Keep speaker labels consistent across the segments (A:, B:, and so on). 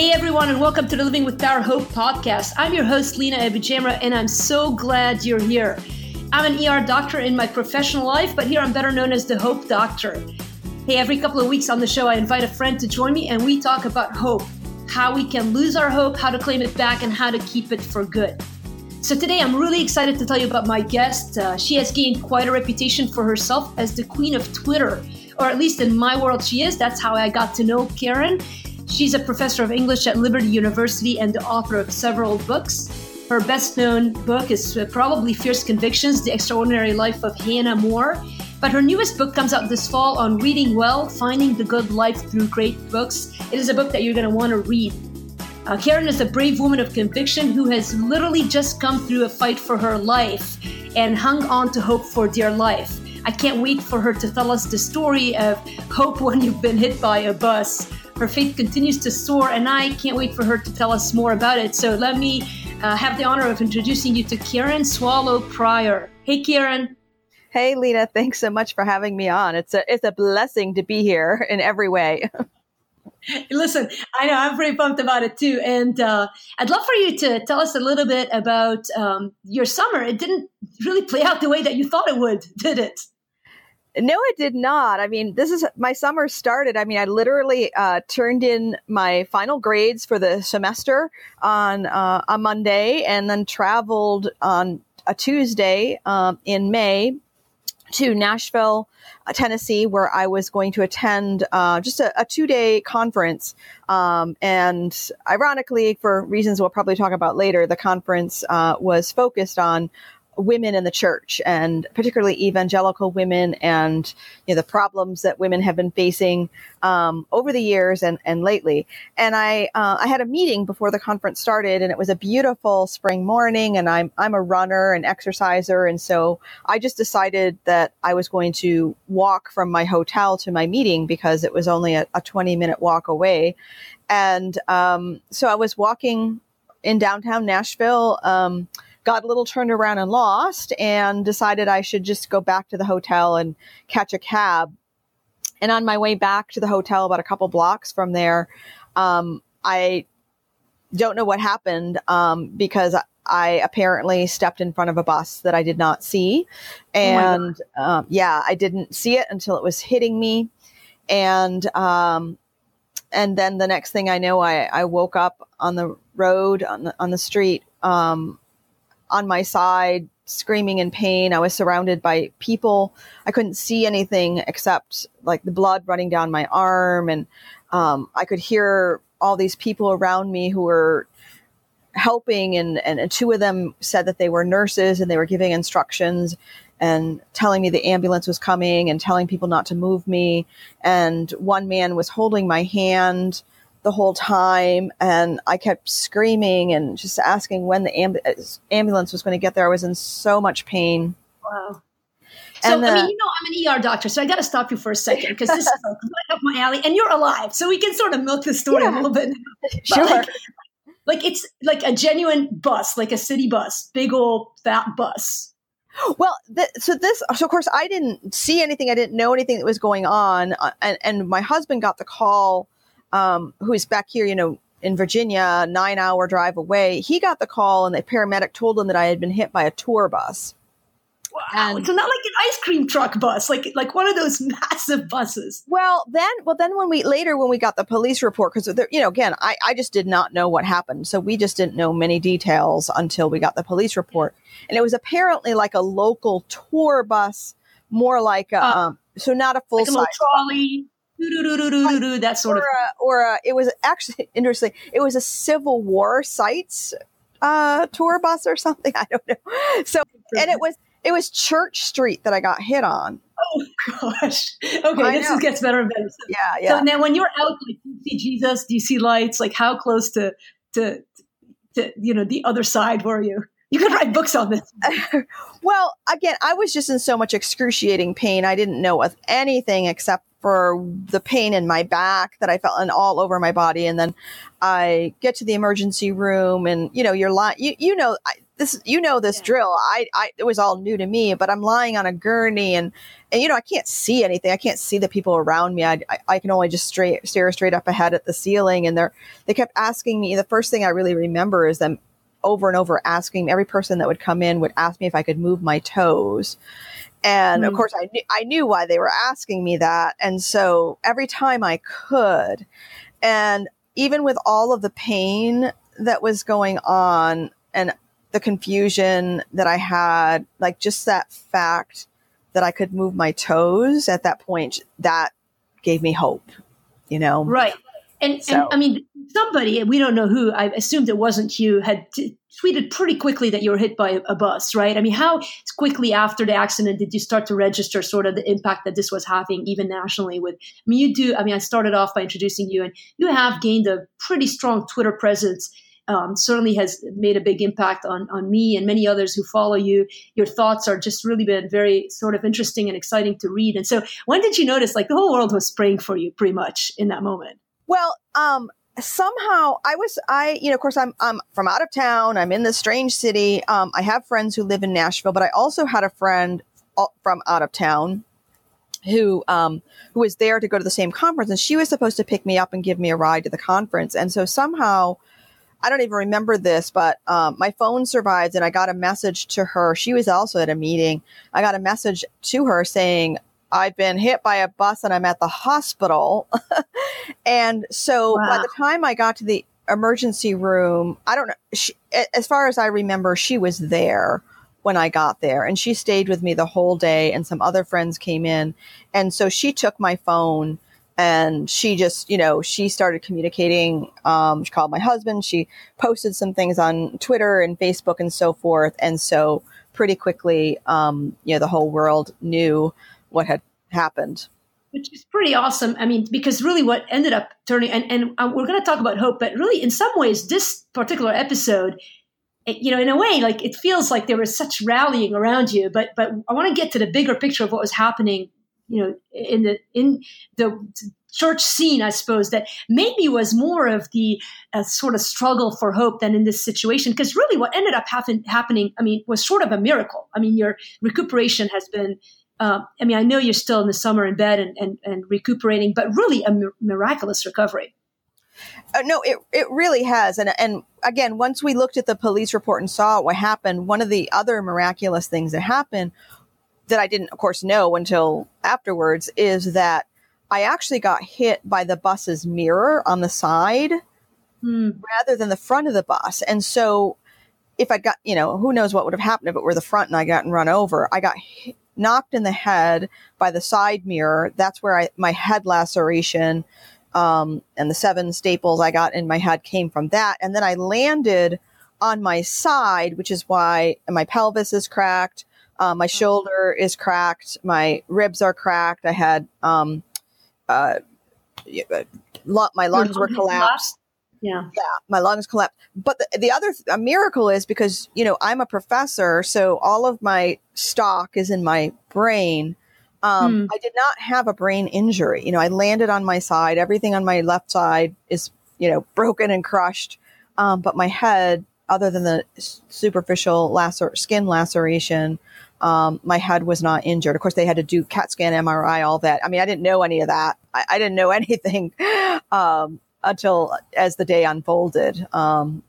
A: Hey everyone, and welcome to the Living with Power Hope podcast. I'm your host, Lena Abujamra, and I'm so glad you're here. I'm an ER doctor in my professional life, but here I'm better known as the Hope Doctor. Hey, every couple of weeks on the show, I invite a friend to join me, and we talk about hope how we can lose our hope, how to claim it back, and how to keep it for good. So, today I'm really excited to tell you about my guest. Uh, she has gained quite a reputation for herself as the queen of Twitter, or at least in my world, she is. That's how I got to know Karen. She's a professor of English at Liberty University and the author of several books. Her best known book is uh, probably Fierce Convictions The Extraordinary Life of Hannah More. But her newest book comes out this fall on reading well, finding the good life through great books. It is a book that you're going to want to read. Uh, Karen is a brave woman of conviction who has literally just come through a fight for her life and hung on to hope for dear life. I can't wait for her to tell us the story of hope when you've been hit by a bus. Her faith continues to soar, and I can't wait for her to tell us more about it. So let me uh, have the honor of introducing you to Karen Swallow Prior. Hey, Karen.
B: Hey, Lena. Thanks so much for having me on. It's a it's a blessing to be here in every way.
A: Listen, I know I'm pretty pumped about it too, and uh, I'd love for you to tell us a little bit about um, your summer. It didn't really play out the way that you thought it would, did it?
B: No, it did not. I mean, this is my summer started. I mean, I literally uh, turned in my final grades for the semester on uh, a Monday, and then traveled on a Tuesday um, in May to Nashville, uh, Tennessee, where I was going to attend uh, just a, a two day conference. Um, and ironically, for reasons we'll probably talk about later, the conference uh, was focused on women in the church and particularly evangelical women and you know the problems that women have been facing um, over the years and, and lately. And I uh, I had a meeting before the conference started and it was a beautiful spring morning and I'm I'm a runner and exerciser. And so I just decided that I was going to walk from my hotel to my meeting because it was only a, a 20 minute walk away. And um, so I was walking in downtown Nashville um, got a little turned around and lost and decided I should just go back to the hotel and catch a cab. And on my way back to the hotel, about a couple blocks from there, um, I don't know what happened um, because I apparently stepped in front of a bus that I did not see. Oh and oh um, yeah, I didn't see it until it was hitting me. And um, and then the next thing I know, I, I woke up on the road on the on the street um, on my side, screaming in pain. I was surrounded by people. I couldn't see anything except like the blood running down my arm. And um, I could hear all these people around me who were helping. And, and, and two of them said that they were nurses and they were giving instructions and telling me the ambulance was coming and telling people not to move me. And one man was holding my hand the whole time and I kept screaming and just asking when the amb- ambulance was going to get there. I was in so much pain.
A: Wow. So, and, uh, I mean, you know, I'm an ER doctor, so I got to stop you for a second because this is right up my alley and you're alive. So we can sort of milk the story yeah. a little bit.
B: sure.
A: Like, like it's like a genuine bus, like a city bus, big old fat bus.
B: Well, th- so this, so of course, I didn't see anything. I didn't know anything that was going on. Uh, and, and my husband got the call um, who is back here, you know, in Virginia, nine hour drive away, he got the call and the paramedic told him that I had been hit by a tour bus.
A: Wow. And, so not like an ice cream truck bus, like like one of those massive buses.
B: Well, then, well, then when we later when we got the police report, because you know, again, I I just did not know what happened, so we just didn't know many details until we got the police report, and it was apparently like a local tour bus, more like a, uh, um, so not a full
A: like size
B: trolley
A: that sort
B: or
A: of
B: a, or a, it was actually interesting it was a civil war sites uh, tour bus or something i don't know. So and it was it was church street that i got hit on.
A: Oh gosh. Okay I this know. gets better and better. So,
B: yeah yeah.
A: so now when you're out like do you see jesus? Do you see lights? Like how close to to to you know the other side were you you could write books on this.
B: well, again, I was just in so much excruciating pain. I didn't know of anything except for the pain in my back that I felt and all over my body. And then I get to the emergency room and, you know, you're lying, you, you know, I, this you know this yeah. drill. I, I it was all new to me, but I'm lying on a gurney and and you know I can't see anything. I can't see the people around me. I, I, I can only just straight stare straight up ahead at the ceiling. And they're they kept asking me. The first thing I really remember is them over and over asking every person that would come in would ask me if I could move my toes. And mm. of course, I knew I knew why they were asking me that. And so every time I could, and even with all of the pain that was going on, and the confusion that I had, like just that fact that I could move my toes at that point, that gave me hope, you know?
A: Right. And, so. and I mean, somebody, we don't know who, I assumed it wasn't you, had t- tweeted pretty quickly that you were hit by a bus, right? I mean, how quickly after the accident did you start to register sort of the impact that this was having, even nationally? With, I mean, you do, I mean, I started off by introducing you, and you have gained a pretty strong Twitter presence um, certainly has made a big impact on, on me and many others who follow you. Your thoughts are just really been very sort of interesting and exciting to read. And so, when did you notice like the whole world was praying for you pretty much in that moment?
B: Well, um, somehow I was, I, you know, of course, I'm, I'm from out of town. I'm in this strange city. Um, I have friends who live in Nashville, but I also had a friend from out of town who um, who was there to go to the same conference, and she was supposed to pick me up and give me a ride to the conference. And so somehow I don't even remember this, but um, my phone survived and I got a message to her. She was also at a meeting. I got a message to her saying, I've been hit by a bus and I'm at the hospital. and so wow. by the time I got to the emergency room, I don't know, she, as far as I remember, she was there when I got there and she stayed with me the whole day and some other friends came in. And so she took my phone and she just you know she started communicating um, she called my husband she posted some things on twitter and facebook and so forth and so pretty quickly um, you know the whole world knew what had happened
A: which is pretty awesome i mean because really what ended up turning and, and uh, we're going to talk about hope but really in some ways this particular episode it, you know in a way like it feels like there was such rallying around you but but i want to get to the bigger picture of what was happening you know in the in the church scene, I suppose, that maybe was more of the uh, sort of struggle for hope than in this situation. Because really, what ended up happen, happening, I mean, was sort of a miracle. I mean, your recuperation has been. Uh, I mean, I know you're still in the summer in bed and, and, and recuperating, but really a mi- miraculous recovery.
B: Uh, no, it it really has, and and again, once we looked at the police report and saw what happened, one of the other miraculous things that happened that I didn't, of course, know until afterwards is that I actually got hit by the bus's mirror on the side hmm. rather than the front of the bus. And so if I got, you know, who knows what would have happened if it were the front and I got run over. I got hit, knocked in the head by the side mirror. That's where I, my head laceration um, and the seven staples I got in my head came from that. And then I landed on my side, which is why my pelvis is cracked. Uh, my shoulder is cracked. My ribs are cracked. I had um, uh, my lungs were collapsed.
A: Yeah.
B: Yeah, my lungs collapsed. But the, the other th- miracle is because, you know, I'm a professor, so all of my stock is in my brain. Um, hmm. I did not have a brain injury. You know, I landed on my side. Everything on my left side is, you know, broken and crushed. Um, but my head, other than the superficial lacer- skin laceration, um, my head was not injured. Of course, they had to do CAT scan, MRI, all that. I mean, I didn't know any of that. I, I didn't know anything um, until as the day unfolded. Um,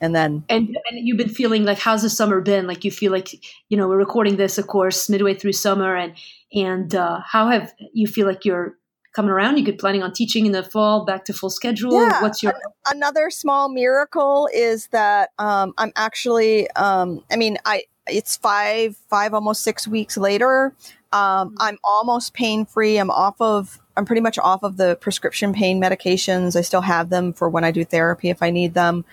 B: and then
A: and, and you've been feeling like how's the summer been like you feel like you know we're recording this of course midway through summer and and uh, how have you feel like you're coming around you could planning on teaching in the fall back to full schedule
B: yeah.
A: what's your
B: An- another small miracle is that um, i'm actually um, i mean i it's five, five, almost six weeks later. Um, mm-hmm. I'm almost pain free. I'm off of, I'm pretty much off of the prescription pain medications. I still have them for when I do therapy if I need them.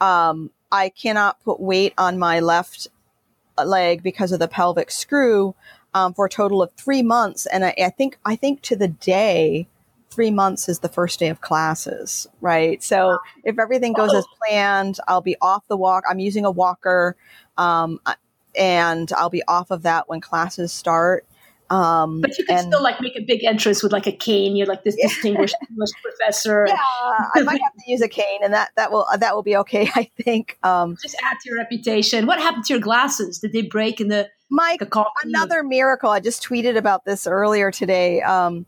B: Um, I cannot put weight on my left leg because of the pelvic screw um, for a total of three months. And I, I think, I think to the day, three months is the first day of classes, right? So if everything goes as planned, I'll be off the walk. I'm using a walker. Um, and I'll be off of that when classes start. Um,
A: but you can and, still like make a big entrance with like a cane. You're like this distinguished professor.
B: Yeah, I might have to use a cane, and that that will that will be okay. I think. Um,
A: Just add to your reputation. What happened to your glasses? Did they break in the
B: Mike?
A: The
B: another miracle. I just tweeted about this earlier today. Um,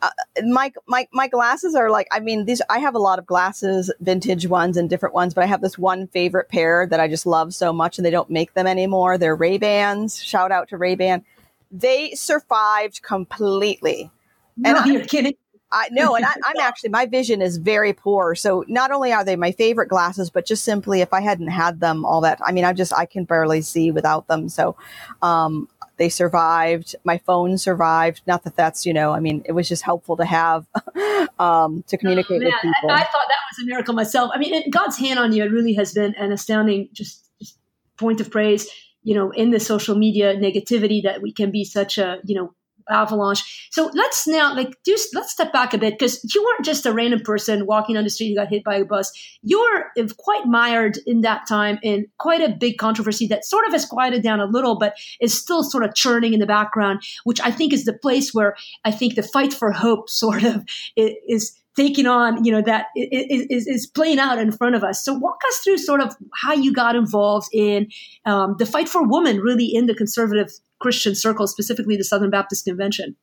B: uh, my my my glasses are like I mean these I have a lot of glasses vintage ones and different ones but I have this one favorite pair that I just love so much and they don't make them anymore they're Ray Bans shout out to Ray Ban they survived completely.
A: No, and you're I, kidding.
B: I know, and I, am actually my vision is very poor. So not only are they my favorite glasses, but just simply if I hadn't had them, all that I mean, I just I can barely see without them. So um, they survived. My phone survived. Not that that's you know, I mean, it was just helpful to have um, to communicate oh, with people.
A: I, I, thought that was a miracle myself. I mean, God's hand on you it really has been an astounding just, just point of praise you know, in the social media negativity that we can be such a, you know, avalanche. So let's now like just let's step back a bit because you weren't just a random person walking on the street who got hit by a bus. You're uh, quite mired in that time in quite a big controversy that sort of has quieted down a little, but is still sort of churning in the background, which I think is the place where I think the fight for hope sort of is taking on, you know, that is, is playing out in front of us. So walk us through sort of how you got involved in um, the fight for women, really in the conservative Christian circle, specifically the Southern Baptist Convention.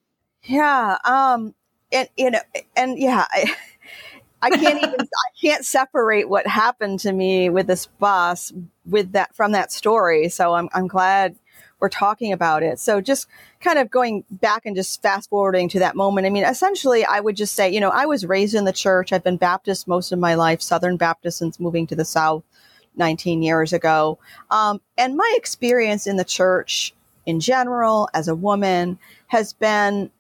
B: Yeah, um, and you know, and yeah, I, I can't even I can't separate what happened to me with this bus with that from that story. So I'm I'm glad we're talking about it. So just kind of going back and just fast forwarding to that moment. I mean, essentially, I would just say, you know, I was raised in the church. I've been Baptist most of my life, Southern Baptist since moving to the South 19 years ago. Um, and my experience in the church in general as a woman has been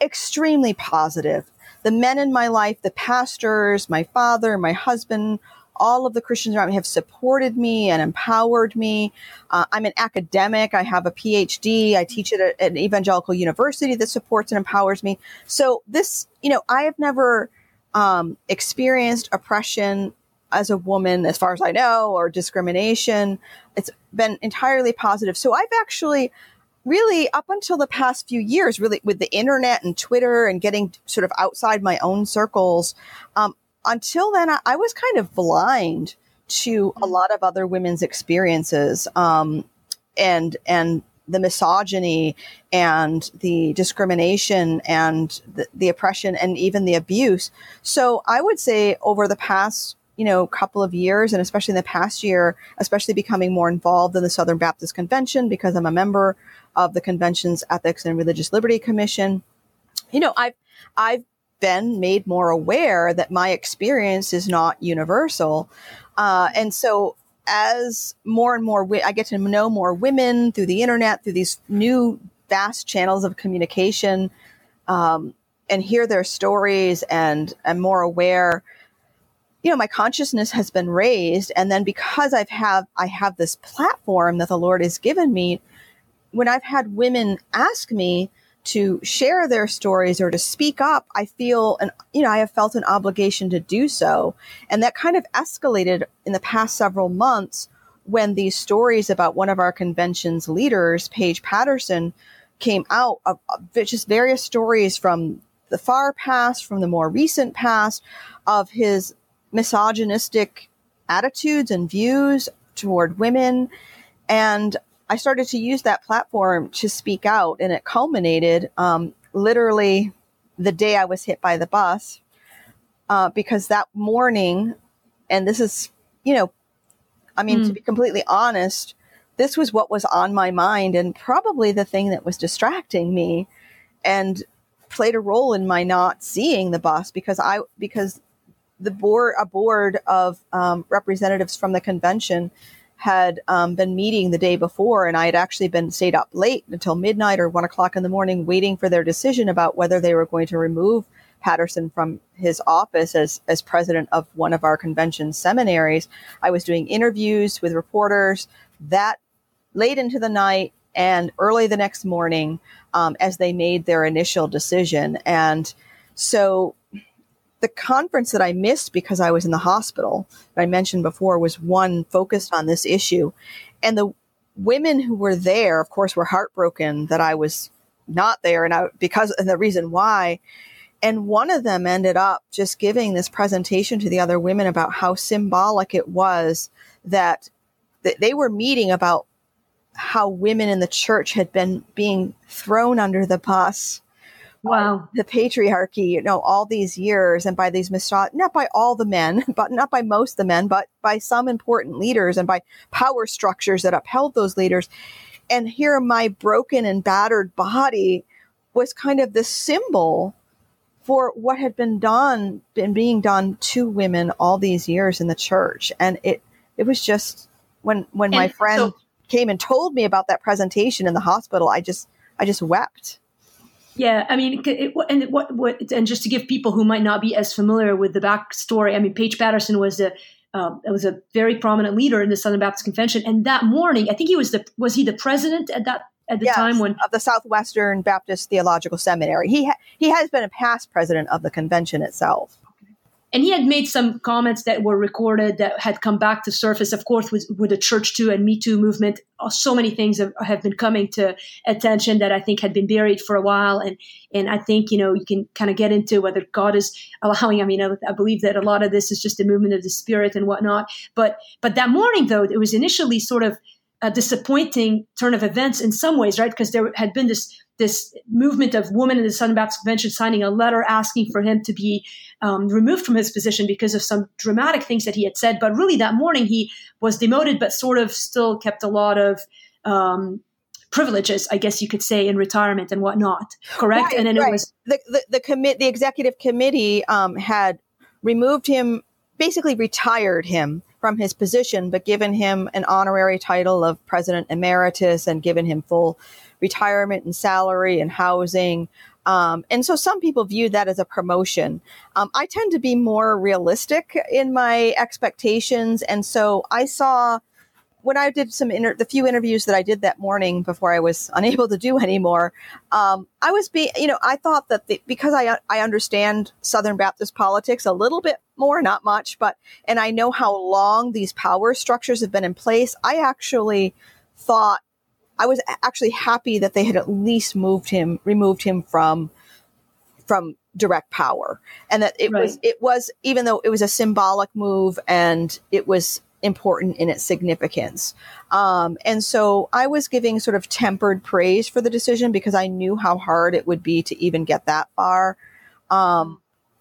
B: extremely positive. The men in my life, the pastors, my father, my husband, all of the Christians around me have supported me and empowered me. Uh, I'm an academic. I have a PhD. I teach at, a, at, an evangelical university that supports and empowers me. So this, you know, I have never um, experienced oppression as a woman, as far as I know, or discrimination. It's been entirely positive. So I've actually really up until the past few years, really with the internet and Twitter and getting sort of outside my own circles, um, until then, I, I was kind of blind to a mm-hmm. lot of other women's experiences, um, and and the misogyny and the discrimination and the, the oppression and even the abuse. So I would say over the past you know couple of years and especially in the past year especially becoming more involved in the southern baptist convention because i'm a member of the convention's ethics and religious liberty commission you know i've i've been made more aware that my experience is not universal. Uh, and so as more and more, I get to know more women through the internet, through these new vast channels of communication, um, and hear their stories and am more aware. You know, my consciousness has been raised, and then because I've have I have this platform that the Lord has given me, when I've had women ask me, to share their stories or to speak up, I feel, and you know, I have felt an obligation to do so. And that kind of escalated in the past several months when these stories about one of our convention's leaders, Paige Patterson, came out of, just various stories from the far past, from the more recent past, of his misogynistic attitudes and views toward women. And I started to use that platform to speak out, and it culminated um, literally the day I was hit by the bus. Uh, because that morning, and this is, you know, I mean, mm. to be completely honest, this was what was on my mind and probably the thing that was distracting me and played a role in my not seeing the bus because I, because the board, a board of um, representatives from the convention had um, been meeting the day before, and I had actually been stayed up late until midnight or one o'clock in the morning, waiting for their decision about whether they were going to remove Patterson from his office as as president of one of our convention seminaries. I was doing interviews with reporters that late into the night and early the next morning um, as they made their initial decision, and so the conference that I missed because I was in the hospital that I mentioned before was one focused on this issue. And the women who were there, of course, were heartbroken that I was not there, and I because and the reason why. And one of them ended up just giving this presentation to the other women about how symbolic it was that, that they were meeting about how women in the church had been being thrown under the bus
A: wow.
B: the patriarchy you know all these years and by these misog- not by all the men but not by most of the men but by some important leaders and by power structures that upheld those leaders. And here my broken and battered body was kind of the symbol for what had been done been being done to women all these years in the church. And it it was just when when and my friend so- came and told me about that presentation in the hospital i just i just wept
A: yeah, I mean, it, and what, what, and just to give people who might not be as familiar with the backstory, I mean, Paige Patterson was a um, was a very prominent leader in the Southern Baptist Convention, and that morning, I think he was the was he the president at that at the
B: yes,
A: time when
B: of the Southwestern Baptist Theological Seminary. He ha- he has been a past president of the convention itself
A: and he had made some comments that were recorded that had come back to surface of course with, with the church too and me too movement. Uh, so many things have, have, been coming to attention that i think had been buried for a while. And and i think you know you can kind of get into whether god is allowing i mean I, I believe that a lot of this is just a movement of the spirit and whatnot. But but that morning though it was initially sort of a disappointing turn of events in some ways right because there had been this this movement of women in the Southern Baptist Convention signing a letter asking for him to be um, removed from his position because of some dramatic things that he had said. But really, that morning he was demoted, but sort of still kept a lot of um, privileges, I guess you could say, in retirement and whatnot. Correct?
B: Right,
A: and then
B: right.
A: it was
B: the the, the commit the executive committee um, had removed him, basically retired him from his position, but given him an honorary title of president emeritus and given him full retirement and salary and housing. Um, and so some people view that as a promotion. Um, I tend to be more realistic in my expectations. And so I saw when I did some inter- the few interviews that I did that morning before I was unable to do anymore, um, I was being, you know, I thought that the, because I I understand Southern Baptist politics a little bit more, not much, but and I know how long these power structures have been in place. I actually thought I was actually happy that they had at least moved him, removed him from from direct power, and that it right. was it was even though it was a symbolic move and it was important in its significance. Um, and so I was giving sort of tempered praise for the decision because I knew how hard it would be to even get that far. Um,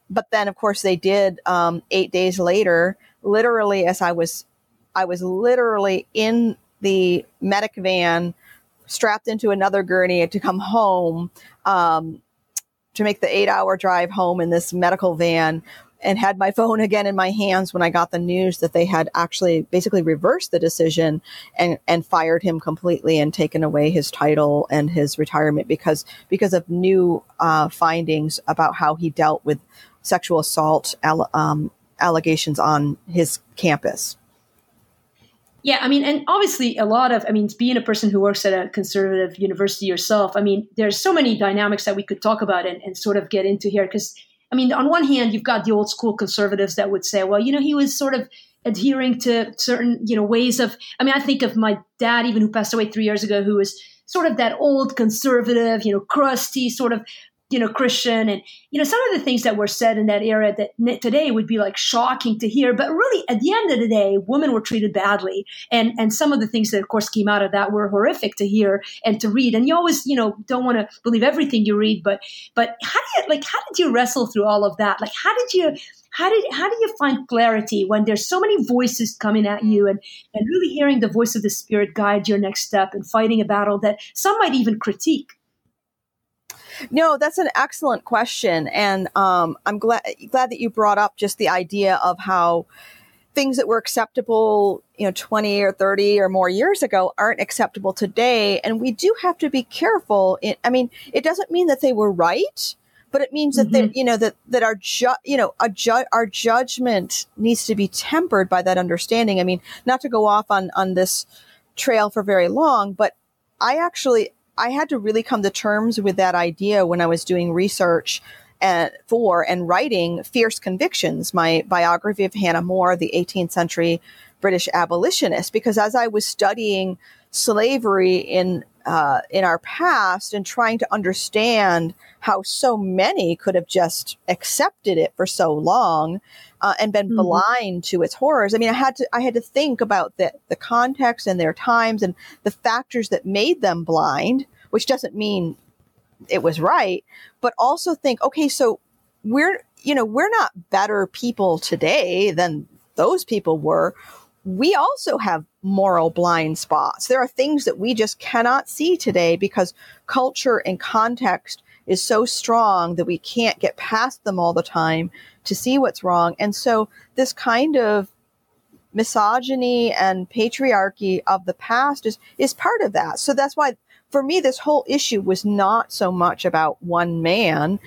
B: but then, of course, they did um, eight days later. Literally, as I was, I was literally in the medic van strapped into another gurney to come home um, to make the eight hour drive home in this medical van and had my phone again in my hands when I got the news that they had actually basically reversed the decision and, and fired him completely and taken away his title and his retirement because because of new uh, findings about how he dealt with sexual assault um, allegations on his campus.
A: Yeah, I mean, and obviously, a lot of, I mean, being a person who works at a conservative university yourself, I mean, there's so many dynamics that we could talk about and, and sort of get into here. Because, I mean, on one hand, you've got the old school conservatives that would say, well, you know, he was sort of adhering to certain, you know, ways of, I mean, I think of my dad, even who passed away three years ago, who was sort of that old conservative, you know, crusty sort of you know, Christian and, you know, some of the things that were said in that era that today would be like shocking to hear. But really, at the end of the day, women were treated badly. And, and some of the things that, of course, came out of that were horrific to hear and to read. And you always, you know, don't want to believe everything you read. But, but how you, like, how did you wrestle through all of that? Like, how did you, how did how do you find clarity when there's so many voices coming at you and and really hearing the voice of the spirit guide your next step and fighting a battle that some might even critique
B: no, that's an excellent question, and um, I'm glad glad that you brought up just the idea of how things that were acceptable, you know, 20 or 30 or more years ago aren't acceptable today, and we do have to be careful. In, I mean, it doesn't mean that they were right, but it means that mm-hmm. they, you know, that that our ju- you know, a ju- our judgment needs to be tempered by that understanding. I mean, not to go off on on this trail for very long, but I actually I had to really come to terms with that idea when I was doing research and, for and writing Fierce Convictions, my biography of Hannah More, the 18th century British abolitionist, because as I was studying slavery in uh, in our past and trying to understand how so many could have just accepted it for so long uh, and been mm-hmm. blind to its horrors. I mean, I had to I had to think about the the context and their times and the factors that made them blind, which doesn't mean it was right, but also think, okay, so we're you know we're not better people today than those people were we also have moral blind spots. There are things that we just cannot see today because culture and context is so strong that we can't get past them all the time to see what's wrong. And so this kind of misogyny and patriarchy of the past is is part of that. So that's why for me this whole issue was not so much about one man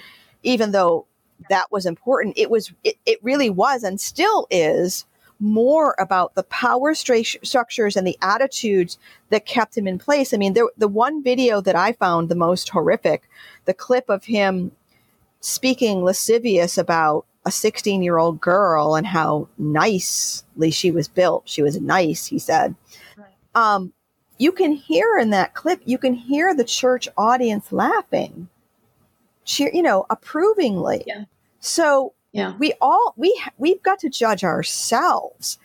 B: even though that was important. It was it, it really was and still is more about the power structures and the attitudes that kept him in place. I mean, there, the one video that I found the most horrific, the clip of him speaking lascivious about a 16 year old girl and how nicely she was built. She was nice, he said. Right. Um, you can hear in that clip, you can hear the church audience laughing, cheer, you know, approvingly. Yeah. So yeah. We all we we've got to judge ourselves,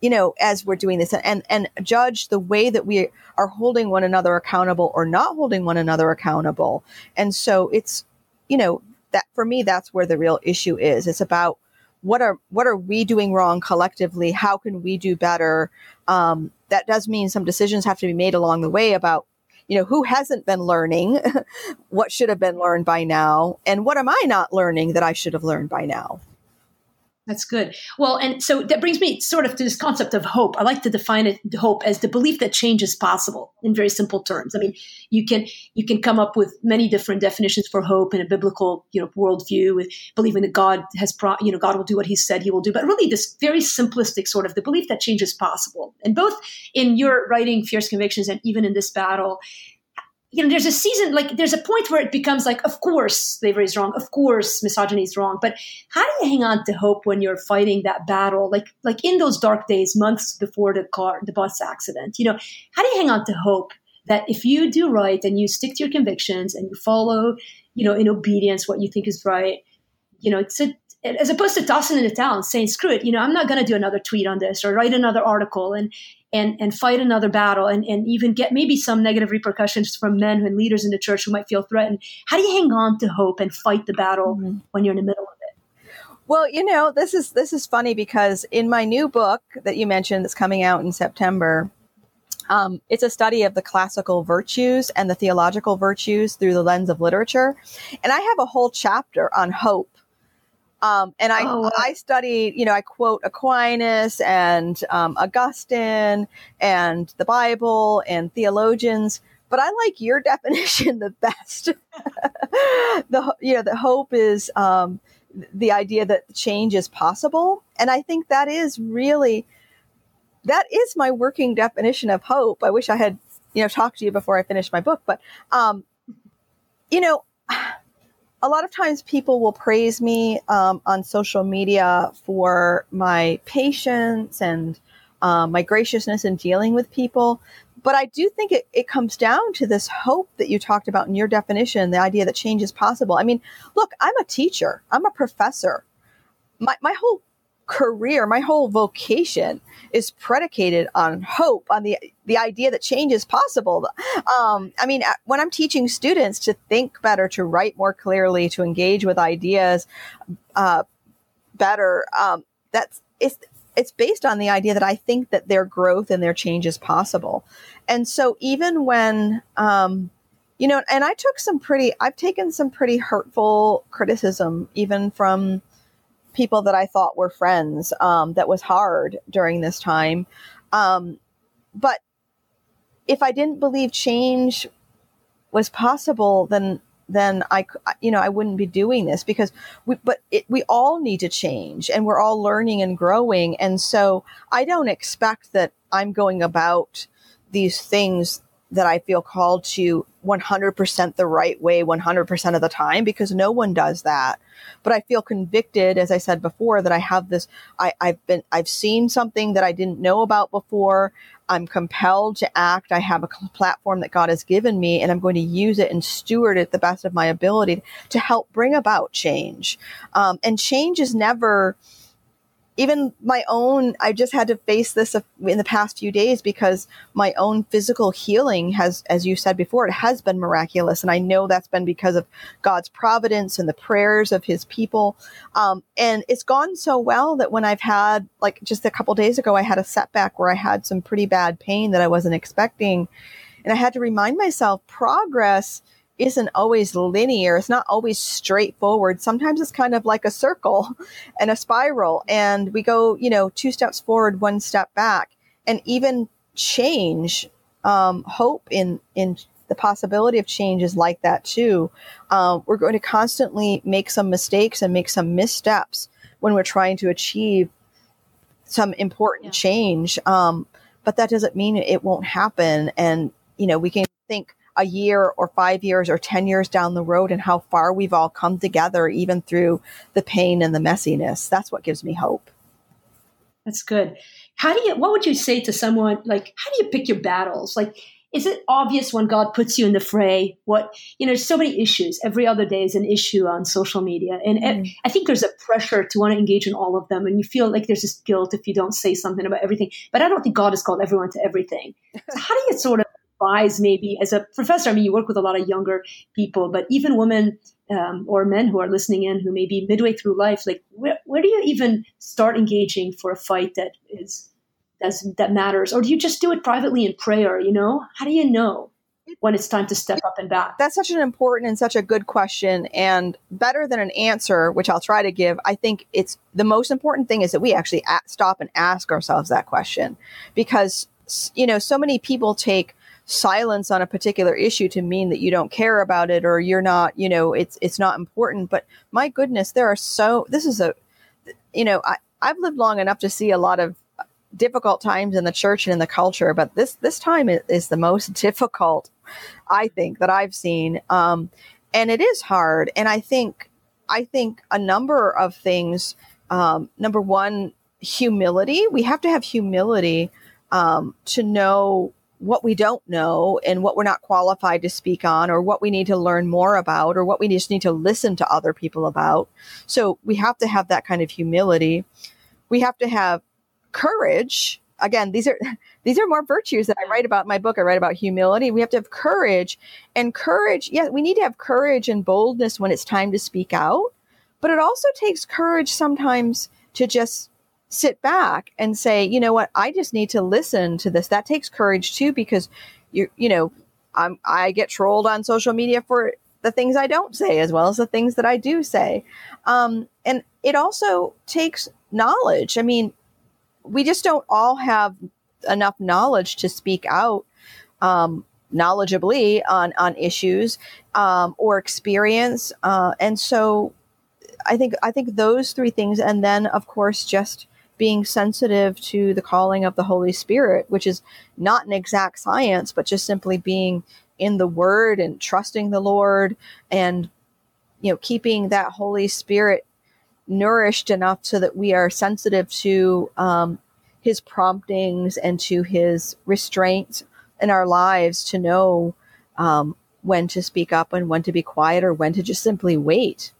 B: you know, as we're doing this and and judge the way that we are holding one another accountable or not holding one another accountable. And so it's you know, that for me that's where the real issue is. It's about what are what are we doing wrong collectively? How can we do better? Um, that does mean some decisions have to be made along the way about you know, who hasn't been learning what should have been learned by now? And what am I not learning that I should have learned by now?
A: That's good. Well, and so that brings me sort of to this concept of hope. I like to define it hope as the belief that change is possible in very simple terms. I mean, you can you can come up with many different definitions for hope in a biblical, you know, worldview believing that God has pro, you know, God will do what he said he will do. But really this very simplistic sort of the belief that change is possible. And both in your writing Fierce Convictions and even in this battle, you know, there's a season, like, there's a point where it becomes like, of course, slavery is wrong. Of course, misogyny is wrong. But how do you hang on to hope when you're fighting that battle? Like, like in those dark days, months before the car, the bus accident, you know, how do you hang on to hope that if you do right and you stick to your convictions and you follow, you know, in obedience what you think is right, you know, it's a, as opposed to tossing in the towel and saying, screw it, you know, I'm not going to do another tweet on this or write another article. And, and and fight another battle and, and even get maybe some negative repercussions from men and leaders in the church who might feel threatened. How do you hang on to hope and fight the battle mm-hmm. when you're in the middle of it?
B: Well you know this is this is funny because in my new book that you mentioned that's coming out in september um, it's a study of the classical virtues and the theological virtues through the lens of literature. And i have a whole chapter on hope um, and I, oh. I studied, you know, I quote Aquinas and um, Augustine and the Bible and theologians, but I like your definition the best. the you know, the hope is um, the idea that change is possible, and I think that is really that is my working definition of hope. I wish I had you know talked to you before I finished my book, but um, you know a lot of times people will praise me um, on social media for my patience and um, my graciousness in dealing with people. But I do think it, it comes down to this hope that you talked about in your definition, the idea that change is possible. I mean, look, I'm a teacher, I'm a professor. My, my whole career, my whole vocation is predicated on hope, on the the idea that change is possible. Um, I mean, uh, when I'm teaching students to think better, to write more clearly, to engage with ideas uh, better, um, that's it's it's based on the idea that I think that their growth and their change is possible. And so even when um, you know, and I took some pretty, I've taken some pretty hurtful criticism, even from people that I thought were friends. Um, that was hard during this time. Um, but if I didn't believe change was possible, then then I, you know, I wouldn't be doing this because we, but it, we all need to change and we're all learning and growing. And so I don't expect that I'm going about these things that I feel called to 100% the right way 100% of the time because no one does that. But I feel convicted, as I said before, that I have this, I, have been, I've seen something that I didn't know about before. I'm compelled to act. I have a platform that God has given me, and I'm going to use it and steward it the best of my ability to help bring about change. Um, and change is never even my own i just had to face this in the past few days because my own physical healing has as you said before it has been miraculous. And i know that's been because of god's providence and the prayers of his people. Um, and it's gone so well that when i've had like just a couple days ago i had a setback where i had some pretty bad pain that i wasn't expecting. And i had to remind myself progress isn't always linear. It's not always straightforward. Sometimes it's kind of like a circle and a spiral. And we go, you know, two steps forward, one step back. And even change, um, hope in, in the possibility of change is like that too. Um, we're going to constantly make some mistakes and make some missteps when we're trying to achieve some important yeah. change. Um, but that doesn't mean it won't happen. And, you know, we can think, a year or five years or 10 years down the road and how far we've all come together, even through the pain and the messiness. That's what gives me hope.
A: That's good. How do you, what would you say to someone like, how do you pick your battles? Like, is it obvious when God puts you in the fray? What, you know, there's so many issues. Every other day is an issue on social media. And mm. I think there's a pressure to want to engage in all of them. And you feel like there's this guilt if you don't say something about everything. But I don't think God has called everyone to everything. So how do you sort of maybe as a professor? I mean, you work with a lot of younger people, but even women um, or men who are listening in who may be midway through life, like where, where do you even start engaging for a fight that is that's, that matters, or do you just do it privately in prayer? You know, how do you know? when it's time to step up and back?
B: That's such an important and such a good question. And better than an answer, which I'll try to give, I think it's the most important thing is that we actually stop and ask ourselves that question because, you know, so many people take silence on a particular issue to mean that you don't care about it or you're not, you know, it's it's not important. But my goodness, there are so this is a you know, I, I've lived long enough to see a lot of difficult times in the church and in the culture, but this this time is, the most difficult, I think, that I've seen. Um, and it is hard. And I think I think a number of things. Um, number one, humility. We have to have humility um, to know what we don't know and what we're not qualified to speak on or what we need to learn more about or what we just need to listen to other people about. So we have to have that kind of humility. We have to have courage. Again, these are these are more virtues that I mm. write about in my book. I write about humility. We have to have courage. And courage, yeah, we need to have courage and boldness when it's time to speak out. But it also takes courage sometimes to just sit back and say, you know what, I just need to listen to this. That takes courage too, because you you know, I'm I get trolled on social media for the things I don't say as well as the things that I do say. Um, and it also takes knowledge. I mean, we just don't all have enough knowledge to speak out um, knowledgeably on on issues um, or experience. Uh, and so, I think I think those three things, and then of course just being sensitive to the calling of the Holy Spirit, which is not an exact science, but just simply being in the Word and trusting the Lord and, you know, keeping that Holy Spirit nourished enough so that we are sensitive to um, His promptings and to His restraints in our lives to know um, when to speak up and when to be quiet or when to just simply wait.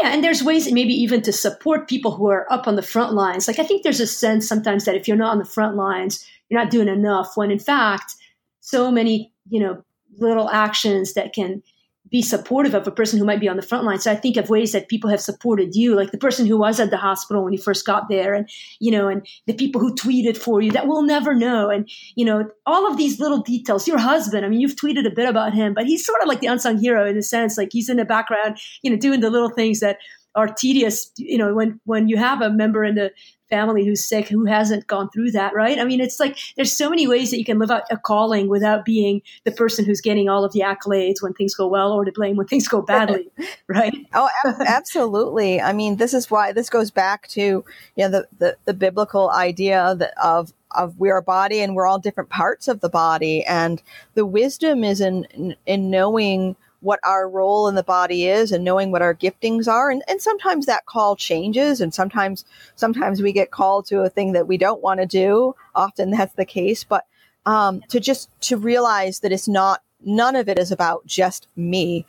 A: Yeah, and there's ways maybe even to support people who are up on the front lines. Like I think there's a sense sometimes that if you're not on the front lines, you're not doing enough. When in fact, so many you know little actions that can be supportive of a person who might be on the front line. So I think of ways that people have supported you, like the person who was at the hospital when you first got there, and you know, and the people who tweeted for you that we'll never know, and you know, all of these little details. Your husband, I mean, you've tweeted a bit about him, but he's sort of like the unsung hero in a sense, like he's in the background, you know, doing the little things that are tedious you know when when you have a member in the family who's sick who hasn't gone through that right? I mean it's like there's so many ways that you can live out a calling without being the person who's getting all of the accolades when things go well or to blame when things go badly right?
B: Oh absolutely. I mean this is why this goes back to you know the the, the biblical idea that of of we're a body and we're all different parts of the body. And the wisdom is in in knowing what our role in the body is and knowing what our giftings are. And, and sometimes that call changes and sometimes sometimes we get called to a thing that we don't want to do. Often that's the case but um, to just to realize that it's not none of it is about just me.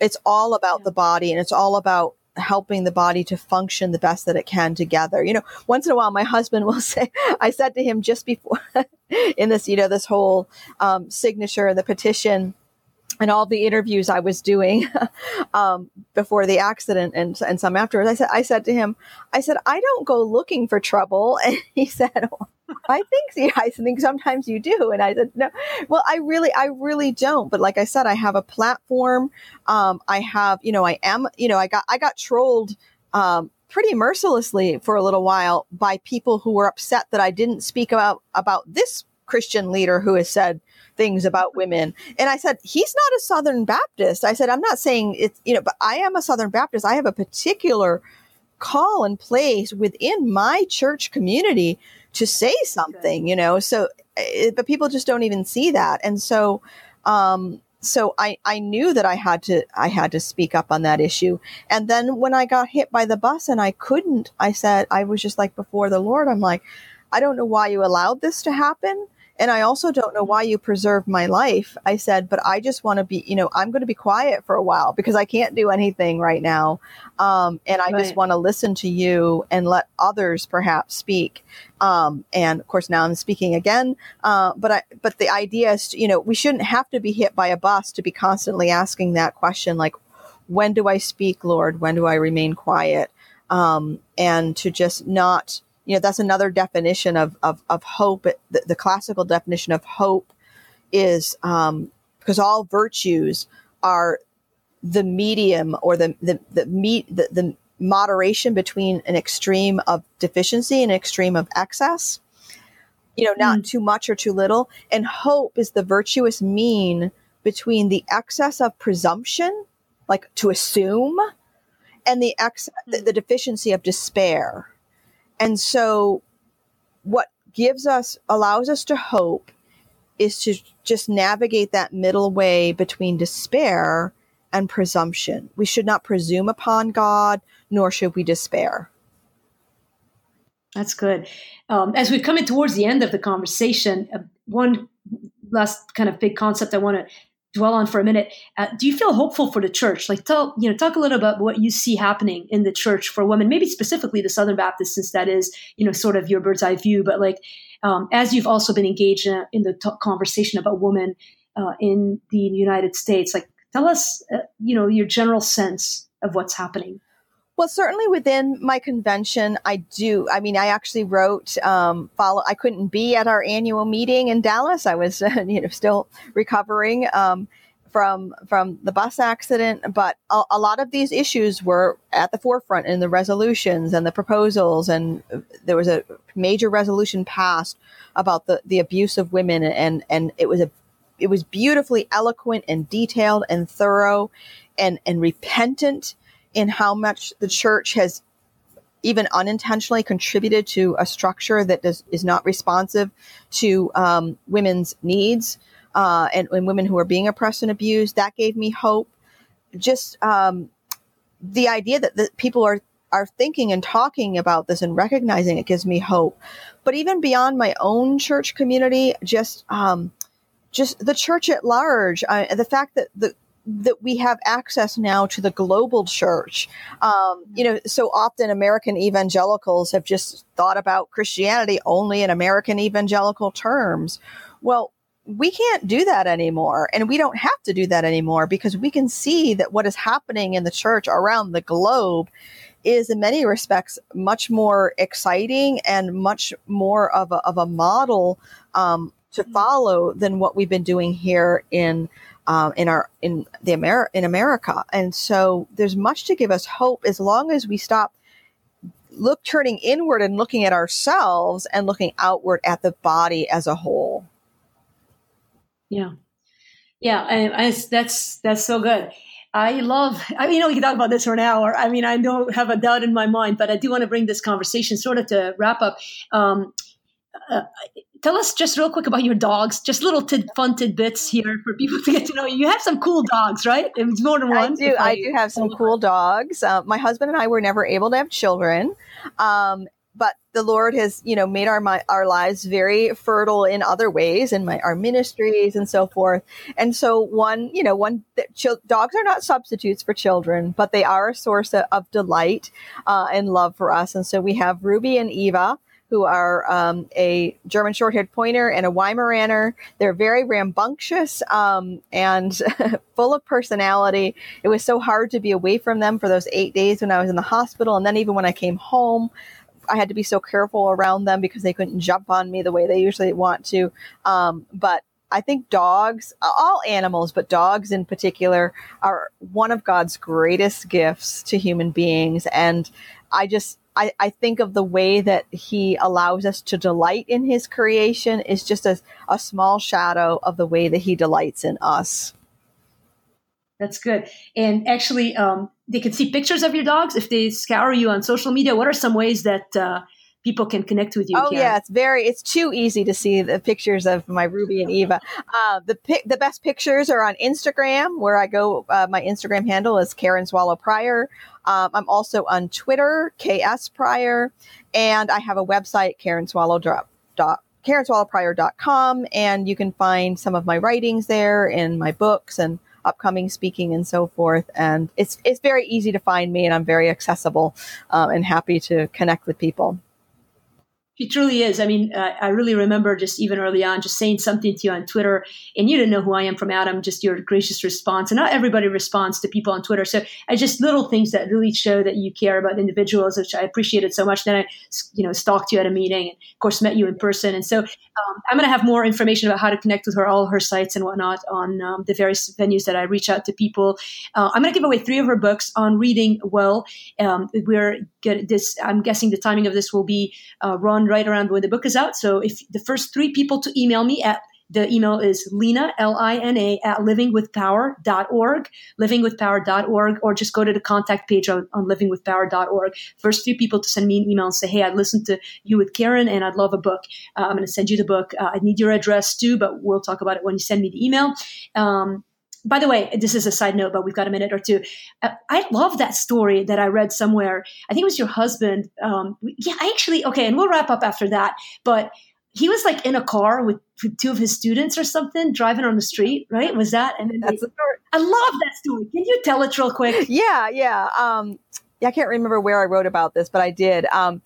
B: It's all about the body and it's all about helping the body to function the best that it can together. You know, once in a while, my husband will say, I said to him just before in this, you know, this whole um, signature, and the petition, and all the interviews I was doing um, before the accident and, and some afterwards, I said, I said to him, I said, I don't go looking for trouble. And he said, I think I think sometimes you do. And I said, no, well, I really, I really don't. But like I said, I have a platform. Um, I have, you know, I am, you know, I got, I got trolled, um, pretty mercilessly for a little while by people who were upset that I didn't speak about, about this Christian leader who has said things about women. And I said, he's not a Southern Baptist. I said, I'm not saying it's, you know, but I am a Southern Baptist. I have a particular call and place within my church community to say something, you know. So, it, eh, but people just don't even see that, and so, um, so I I knew that I had to I had to speak up on that issue. And then when I got hit by the bus and I couldn't, I said I was just like before the Lord. I'm like, I don't know why you allowed this to happen. And I also don't know why you preserved my life. I said, but I just want to be, you know, I'm going to be quiet for a while because I can't do anything right now. Um, and I right. just want to listen to you and let others perhaps speak. Um, and of course, now I'm speaking again. Uh, but I, but the idea is, you know, we shouldn't have to be hit by a bus to be constantly asking that question, like, when do I speak, Lord? When do I remain quiet? Um, and to just not, you know that's another definition of of, of hope. The, the classical definition of hope is um, because all virtues are the medium or the the the meet the, the moderation between an extreme of deficiency and an extreme of excess. You know not mm. too much or too little. And hope is the virtuous mean between the excess of presumption like to assume and the ex the, the deficiency of despair and so, what gives us, allows us to hope is to just navigate that middle way between despair and presumption. We should not presume upon God, nor should we despair.
A: That's good. Um, as we're coming towards the end of the conversation, uh, one last kind of big concept I want to dwell on for a minute. Uh, do you feel hopeful for the church? Like, tell you know, talk a little about what you see happening in the church for women, maybe specifically the Southern Baptists, since that is you know sort of your bird's eye view. But like, um, as you've also been engaged in, in the t- conversation about women uh, in the United States, like, tell us, uh, you know, your general sense of what's happening.
B: Well, certainly within my convention, I do. I mean, I actually wrote, um, follow, I couldn't be at our annual meeting in Dallas. I was, you know, still recovering, um, from, from the bus accident, but a, a, lot of these issues were at the forefront in the resolutions and the proposals. And there was a major resolution passed about the, the abuse of women. And, and it was a, it was beautifully eloquent and detailed and thorough and, and repentant in how much the church has even unintentionally contributed to a structure that does, is not responsive to um, women's needs uh, and, and, women who are being oppressed and abused. That gave me hope. Just um, the idea that, that people are are thinking and talking about this and recognizing it gives me hope. But even beyond my own church community, just um, just the church at large, uh, the fact that the that we have access now to the global church. Um, you know, so often American evangelicals have just thought about Christianity only in American evangelical terms. Well, we can't do that anymore. And we don't have to do that anymore because we can see that what is happening in the church around the globe is in many respects much more exciting and much more of a, of a model um, to mm-hmm. follow than what we've been doing here in um, in our in the Amer- in America. And so there's much to give us hope as long as we stop look turning inward and looking at ourselves and looking outward at the body as a whole.
A: Yeah, yeah, I, I, that's that's so good. I love. I mean, you know, we can talk about this for an hour. I mean, I don't have a doubt in my mind, but I do want to bring this conversation sort of to wrap up. Um, uh, tell us just real quick about your dogs. Just little tid, fun tidbits here for people to get to know you. You have some cool dogs, right? It's more than one.
B: I do. I, I do have some cool dogs. Uh, my husband and I were never able to have children. Um, but the Lord has, you know, made our our lives very fertile in other ways, in my our ministries and so forth. And so, one, you know, one ch- dogs are not substitutes for children, but they are a source of, of delight uh, and love for us. And so, we have Ruby and Eva who are um, a German short-haired pointer and a Weimaraner. They're very rambunctious um, and full of personality. It was so hard to be away from them for those eight days when I was in the hospital, and then even when I came home, I had to be so careful around them because they couldn't jump on me the way they usually want to. Um, but I think dogs, all animals, but dogs in particular, are one of God's greatest gifts to human beings. And I just, I, I think of the way that he allows us to delight in his creation is just a, a small shadow of the way that he delights in us.
A: That's good. And actually, um, they can see pictures of your dogs if they scour you on social media. What are some ways that uh, people can connect with you?
B: Oh Karen? yeah, it's very it's too easy to see the pictures of my Ruby and Eva. Uh, the the best pictures are on Instagram, where I go. Uh, my Instagram handle is Karen Swallow Prior. Um, I'm also on Twitter, KS Prior, and I have a website, Karen Swallow dot, dot KarenSwallowPrior.com, and you can find some of my writings there and my books and upcoming speaking and so forth. And it's it's very easy to find me, and I'm very accessible um, and happy to connect with people.
A: He truly is. I mean, uh, I really remember just even early on, just saying something to you on Twitter, and you didn't know who I am from Adam. Just your gracious response, and not everybody responds to people on Twitter. So I just little things that really show that you care about individuals, which I appreciated so much. Then I, you know, stalked you at a meeting, and of course met you in person. And so um, I'm going to have more information about how to connect with her, all her sites and whatnot on um, the various venues that I reach out to people. Uh, I'm going to give away three of her books on reading well. Um, we're get this. I'm guessing the timing of this will be uh, run right around when the book is out. So if the first three people to email me at the email is Lina, L-I-N-A, at livingwithpower.org, livingwithpower.org, or just go to the contact page on, on livingwithpower.org. First few people to send me an email and say, hey, I listened to you with Karen and I'd love a book. Uh, I'm going to send you the book. Uh, I need your address too, but we'll talk about it when you send me the email. Um, by the way, this is a side note, but we've got a minute or two. Uh, I love that story that I read somewhere. I think it was your husband. Um, yeah, I actually, okay, and we'll wrap up after that. But he was like in a car with, with two of his students or something driving on the street, right? Was that? And that's they, I love that story. Can you tell it real quick?
B: Yeah, yeah. Um, yeah, I can't remember where I wrote about this, but I did. Um,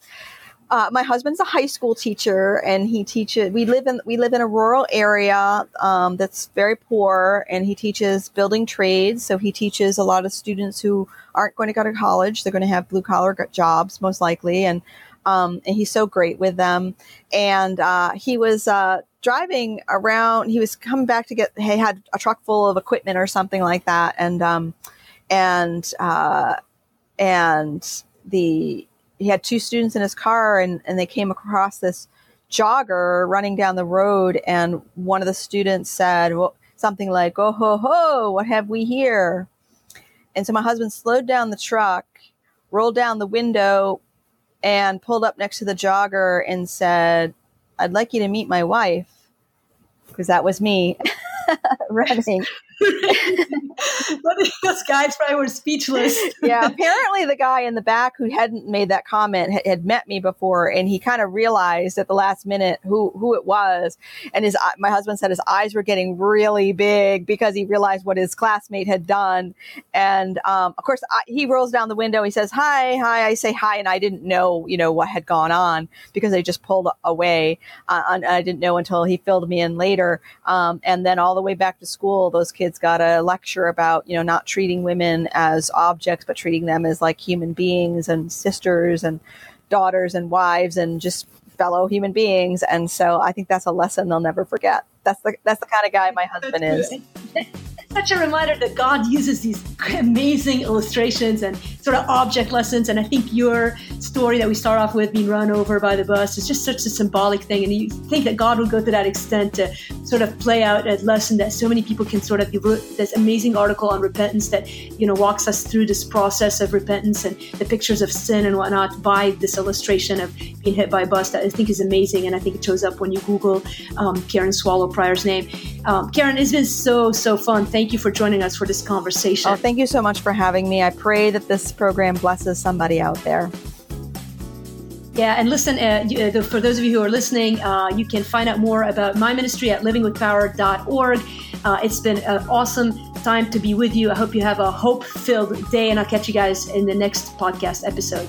B: uh, my husband's a high school teacher, and he teaches. We live in we live in a rural area um, that's very poor, and he teaches building trades. So he teaches a lot of students who aren't going to go to college. They're going to have blue collar jobs most likely, and um, and he's so great with them. And uh, he was uh, driving around. He was coming back to get. He had a truck full of equipment or something like that, and um, and uh, and the he had two students in his car and, and they came across this jogger running down the road and one of the students said well, something like oh ho ho what have we here? And so my husband slowed down the truck rolled down the window and pulled up next to the jogger and said i'd like you to meet my wife because that was me running
A: Those guys probably were speechless.
B: yeah, apparently the guy in the back who hadn't made that comment had, had met me before, and he kind of realized at the last minute who who it was. And his my husband said his eyes were getting really big because he realized what his classmate had done. And um, of course, I, he rolls down the window. He says, "Hi, hi." I say hi, and I didn't know you know what had gone on because they just pulled away. Uh, I didn't know until he filled me in later. Um, and then all the way back to school, those kids kids got a lecture about, you know, not treating women as objects, but treating them as like human beings and sisters and daughters and wives and just fellow human beings. And so I think that's a lesson they'll never forget. That's the that's the kind of guy my husband is.
A: such a reminder that God uses these amazing illustrations and sort of object lessons. And I think your story that we start off with being run over by the bus is just such a symbolic thing. And you think that God would go to that extent to sort of play out a lesson that so many people can sort of, you wrote this amazing article on repentance that, you know, walks us through this process of repentance and the pictures of sin and whatnot by this illustration of being hit by a bus that I think is amazing. And I think it shows up when you Google um, Karen Swallow Prior's name. Um, Karen, it's been so, so fun. Thank you for joining us for this conversation.
B: Oh, thank you so much for having me. I pray that this program blesses somebody out there.
A: Yeah, and listen, uh, uh for those of you who are listening, uh, you can find out more about my ministry at livingwithpower.org. Uh, it's been an awesome time to be with you. I hope you have a hope filled day, and I'll catch you guys in the next podcast episode.